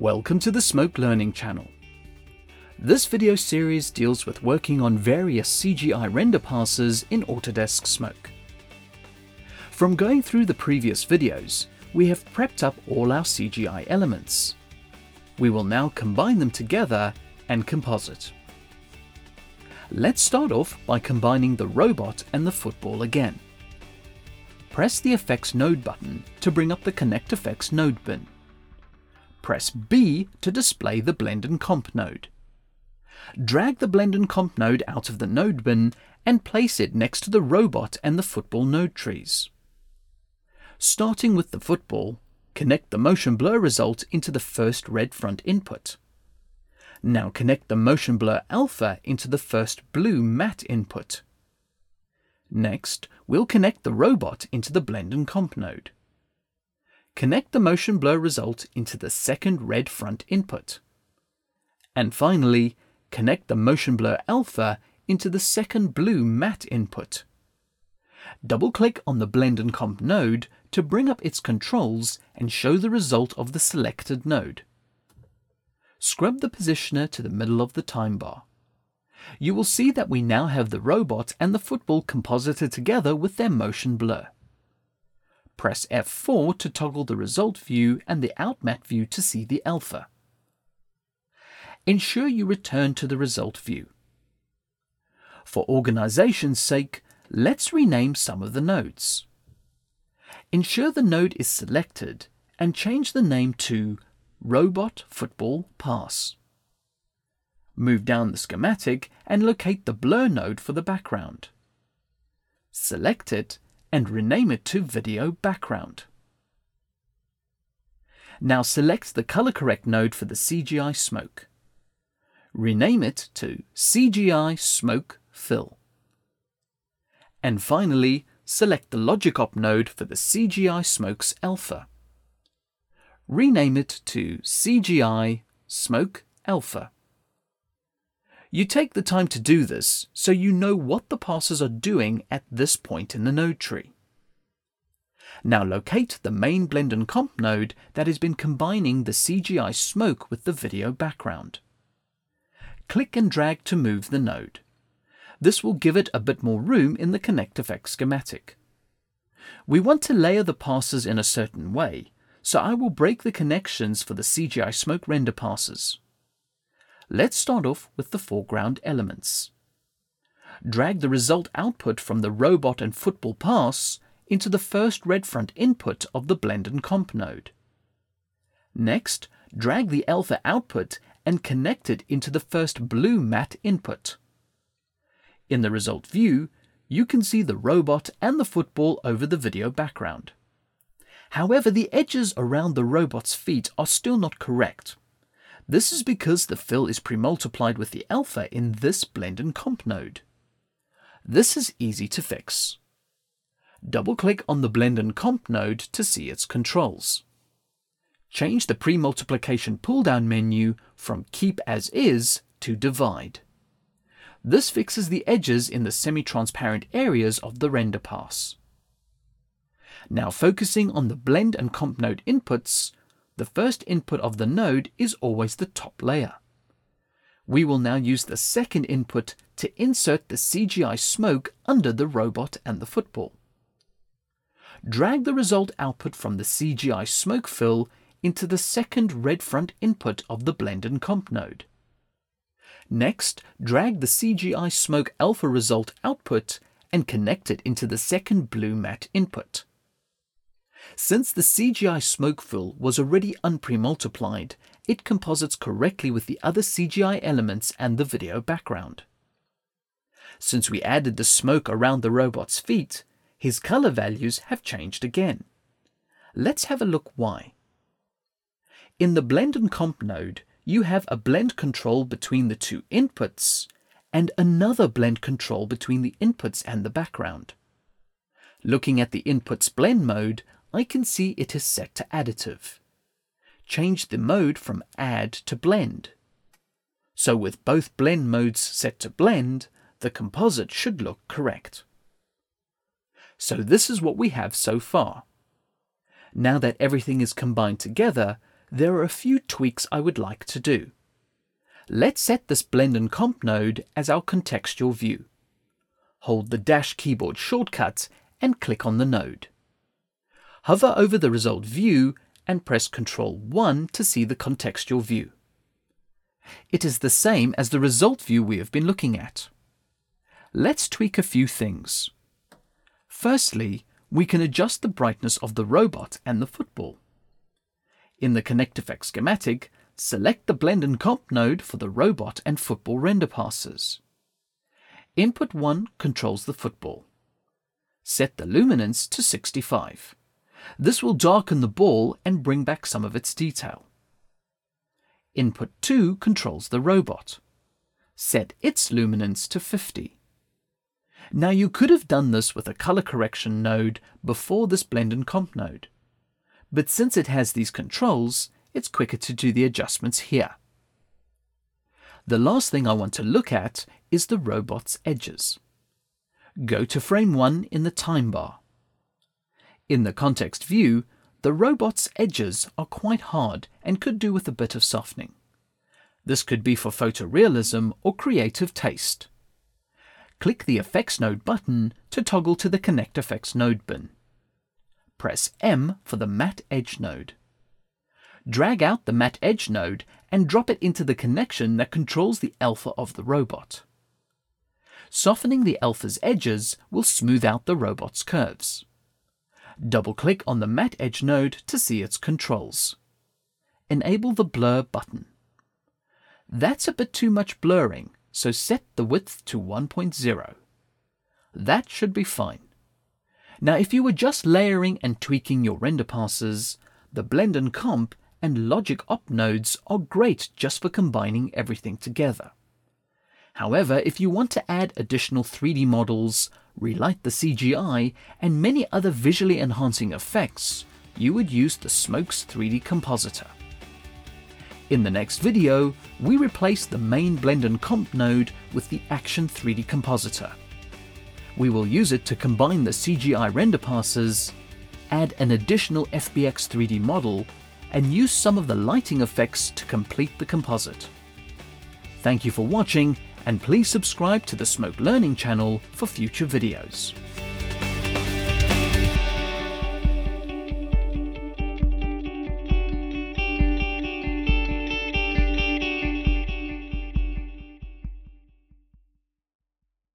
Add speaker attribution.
Speaker 1: Welcome to the Smoke Learning channel. This video series deals with working on various CGI render passes in Autodesk Smoke. From going through the previous videos, we have prepped up all our CGI elements. We will now combine them together and composite. Let's start off by combining the robot and the football again. Press the Effects Node button to bring up the ConnectFX node bin. Press B to display the Blend and Comp node. Drag the Blend and Comp node out of the node bin and place it next to the robot and the football node trees. Starting with the football, connect the motion blur result into the first red front input. Now connect the motion blur alpha into the first blue matte input. Next, we'll connect the robot into the blend and comp node. Connect the motion blur result into the second red front input. And finally, connect the motion blur alpha into the second blue matte input. Double-click on the blend and comp node to bring up its controls and show the result of the selected node scrub the positioner to the middle of the time bar. You will see that we now have the robot and the football composited together with their motion blur. Press F4 to toggle the result view and the outmat view to see the alpha. Ensure you return to the result view. For organization's sake, let's rename some of the nodes. Ensure the node is selected and change the name to Robot Football Pass. Move down the schematic and locate the blur node for the background. Select it and rename it to Video Background. Now select the color correct node for the CGI smoke. Rename it to CGI Smoke Fill. And finally, select the Logic Op node for the CGI Smokes Alpha rename it to CGI Smoke Alpha. You take the time to do this so you know what the passes are doing at this point in the node tree. Now locate the main blend and comp node that has been combining the CGI smoke with the video background. Click and drag to move the node. This will give it a bit more room in the ConnectFX schematic. We want to layer the passes in a certain way, so I will break the connections for the CGI smoke render passes. Let's start off with the foreground elements. Drag the result output from the robot and football pass into the first red front input of the blend and comp node. Next, drag the alpha output and connect it into the first blue matte input. In the result view, you can see the robot and the football over the video background. However, the edges around the robot's feet are still not correct. This is because the fill is pre-multiplied with the alpha in this blend and comp node. This is easy to fix. Double-click on the blend and comp node to see its controls. Change the pre-multiplication pull-down menu from Keep as is to Divide. This fixes the edges in the semi-transparent areas of the render pass. Now focusing on the blend and comp node inputs, the first input of the node is always the top layer. We will now use the second input to insert the CGI smoke under the robot and the football. Drag the result output from the CGI smoke fill into the second red front input of the blend and comp node. Next, drag the CGI smoke alpha result output and connect it into the second blue matte input. Since the CGI smoke fill was already unpremultiplied, it composites correctly with the other CGI elements and the video background. Since we added the smoke around the robot's feet, his color values have changed again. Let's have a look why. In the blend and comp node, you have a blend control between the two inputs and another blend control between the inputs and the background. Looking at the inputs blend mode, I can see it is set to additive. Change the mode from add to blend. So with both blend modes set to blend, the composite should look correct. So this is what we have so far. Now that everything is combined together, there are a few tweaks I would like to do. Let's set this blend and comp node as our contextual view. Hold the dash keyboard shortcut and click on the node. Hover over the result view and press Ctrl 1 to see the contextual view. It is the same as the result view we have been looking at. Let's tweak a few things. Firstly, we can adjust the brightness of the robot and the football. In the ConnectFX schematic, select the Blend and Comp node for the robot and football render passes. Input 1 controls the football. Set the luminance to 65. This will darken the ball and bring back some of its detail. Input 2 controls the robot. Set its luminance to 50. Now you could have done this with a color correction node before this blend and comp node. But since it has these controls, it's quicker to do the adjustments here. The last thing I want to look at is the robot's edges. Go to frame 1 in the time bar. In the context view, the robot's edges are quite hard and could do with a bit of softening. This could be for photorealism or creative taste click the Effects Node button to toggle to the ConnectFX node bin. Press M for the Matte Edge node. Drag out the Matte Edge node and drop it into the connection that controls the alpha of the robot. Softening the alpha's edges will smooth out the robot's curves. Double-click on the Matte Edge node to see its controls. Enable the Blur button. That's a bit too much blurring, so set the width to 1.0. That should be fine. Now if you were just layering and tweaking your render passes, the Blend and Comp and Logic Op nodes are great just for combining everything together. However, if you want to add additional 3D models, relight the CGI, and many other visually enhancing effects, you would use the Smokes 3D Compositor. In the next video, we replace the main Blend and Comp node with the Action 3D Compositor. We will use it to combine the CGI render passes, add an additional FBX 3D model, and use some of the lighting effects to complete the composite. Thank you for watching, and please subscribe to the Smoke Learning channel for future videos.